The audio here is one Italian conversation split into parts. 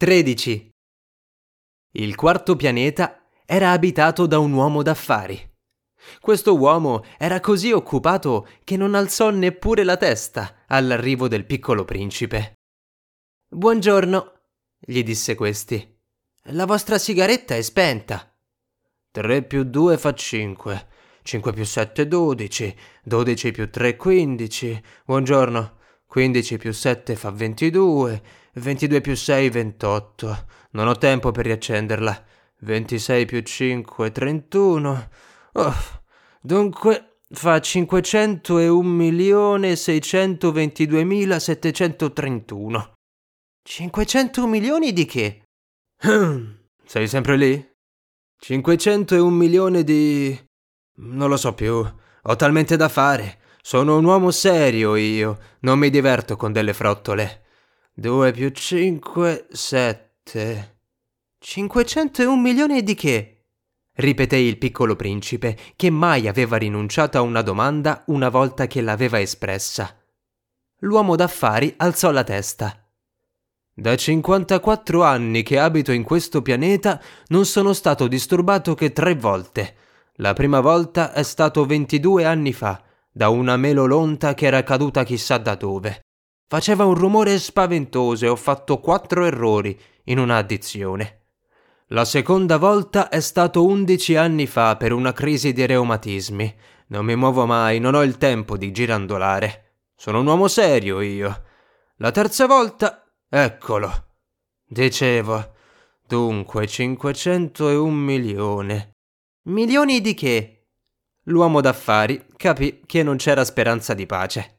13. Il quarto pianeta era abitato da un uomo d'affari. Questo uomo era così occupato che non alzò neppure la testa all'arrivo del piccolo principe. Buongiorno, gli disse questi. La vostra sigaretta è spenta. 3 più 2 fa 5. 5 più 7 12. 12 più 3 15. Buongiorno. 15 più 7 fa 22. 22 più 6 28. Non ho tempo per riaccenderla. 26 più 5 31. Oh, dunque fa 501 milione 622.731. 500 milioni di che? Sei sempre lì? 501 milioni di... Non lo so più. Ho talmente da fare. Sono un uomo serio io. Non mi diverto con delle frottole. 2 più 5, 7. 501 milioni di che? ripeté il piccolo principe, che mai aveva rinunciato a una domanda una volta che l'aveva espressa. L'uomo d'affari alzò la testa. Da 54 anni che abito in questo pianeta non sono stato disturbato che tre volte. La prima volta è stato 22 anni fa, da una melolonta che era caduta chissà da dove. Faceva un rumore spaventoso e ho fatto quattro errori in una addizione. La seconda volta è stato undici anni fa per una crisi di reumatismi. Non mi muovo mai, non ho il tempo di girandolare. Sono un uomo serio io. La terza volta, eccolo. Dicevo, dunque 501 milioni. Milioni di che? L'uomo d'affari capì che non c'era speranza di pace.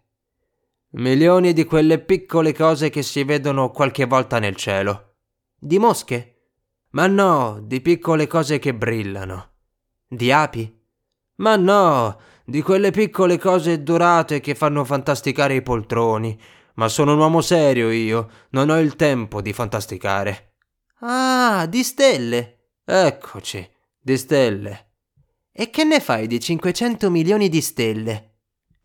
Milioni di quelle piccole cose che si vedono qualche volta nel cielo. Di mosche? Ma no, di piccole cose che brillano. Di api? Ma no, di quelle piccole cose dorate che fanno fantasticare i poltroni. Ma sono un uomo serio io, non ho il tempo di fantasticare. Ah, di stelle. Eccoci, di stelle. E che ne fai di 500 milioni di stelle?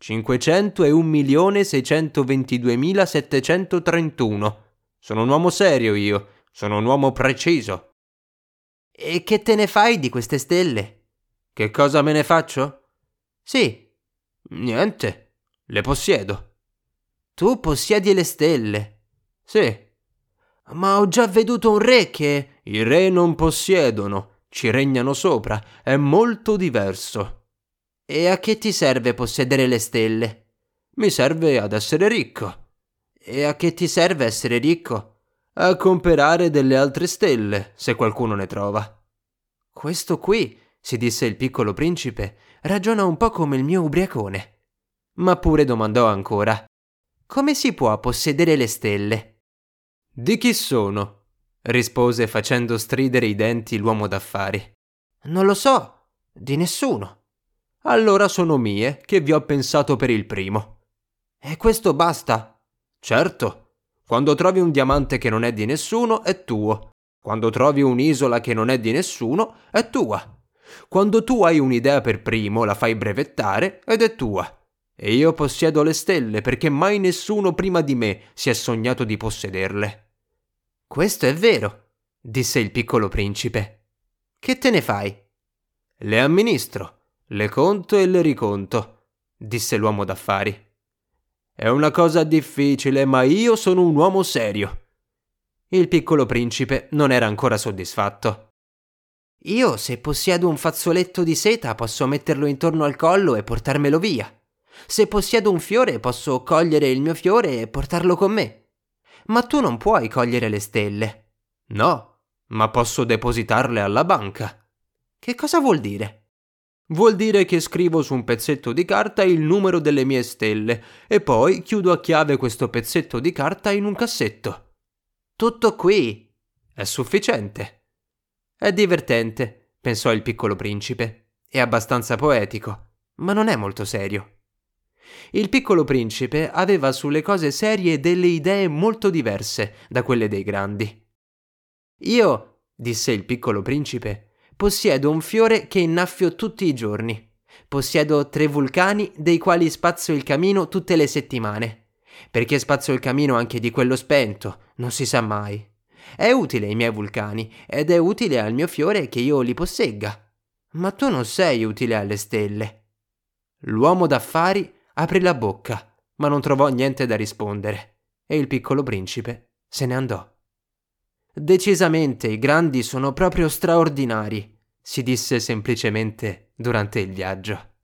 501.622.731. Sono un uomo serio io, sono un uomo preciso. E che te ne fai di queste stelle? Che cosa me ne faccio? Sì. Niente, le possiedo. Tu possiedi le stelle? Sì. Ma ho già veduto un re che... I re non possiedono, ci regnano sopra, è molto diverso. E a che ti serve possedere le stelle? Mi serve ad essere ricco. E a che ti serve essere ricco? A comprare delle altre stelle, se qualcuno ne trova. Questo qui, si disse il piccolo principe, ragiona un po' come il mio ubriacone. Ma pure domandò ancora. Come si può possedere le stelle? Di chi sono? rispose facendo stridere i denti l'uomo d'affari. Non lo so, di nessuno. Allora sono mie, che vi ho pensato per il primo. E questo basta? Certo. Quando trovi un diamante che non è di nessuno, è tuo. Quando trovi un'isola che non è di nessuno, è tua. Quando tu hai un'idea per primo, la fai brevettare ed è tua. E io possiedo le stelle perché mai nessuno prima di me si è sognato di possederle. Questo è vero, disse il piccolo principe. Che te ne fai? Le amministro le conto e le riconto, disse l'uomo d'affari. È una cosa difficile, ma io sono un uomo serio. Il piccolo principe non era ancora soddisfatto. Io, se possiedo un fazzoletto di seta, posso metterlo intorno al collo e portarmelo via. Se possiedo un fiore, posso cogliere il mio fiore e portarlo con me. Ma tu non puoi cogliere le stelle. No, ma posso depositarle alla banca. Che cosa vuol dire? Vuol dire che scrivo su un pezzetto di carta il numero delle mie stelle e poi chiudo a chiave questo pezzetto di carta in un cassetto. Tutto qui. È sufficiente. È divertente, pensò il piccolo principe. È abbastanza poetico, ma non è molto serio. Il piccolo principe aveva sulle cose serie delle idee molto diverse da quelle dei grandi. Io, disse il piccolo principe, Possiedo un fiore che innaffio tutti i giorni. Possiedo tre vulcani dei quali spazzo il camino tutte le settimane. Perché spazzo il camino anche di quello spento, non si sa mai. È utile ai miei vulcani ed è utile al mio fiore che io li possegga. Ma tu non sei utile alle stelle. L'uomo d'affari aprì la bocca, ma non trovò niente da rispondere, e il piccolo principe se ne andò. Decisamente i grandi sono proprio straordinari, si disse semplicemente durante il viaggio.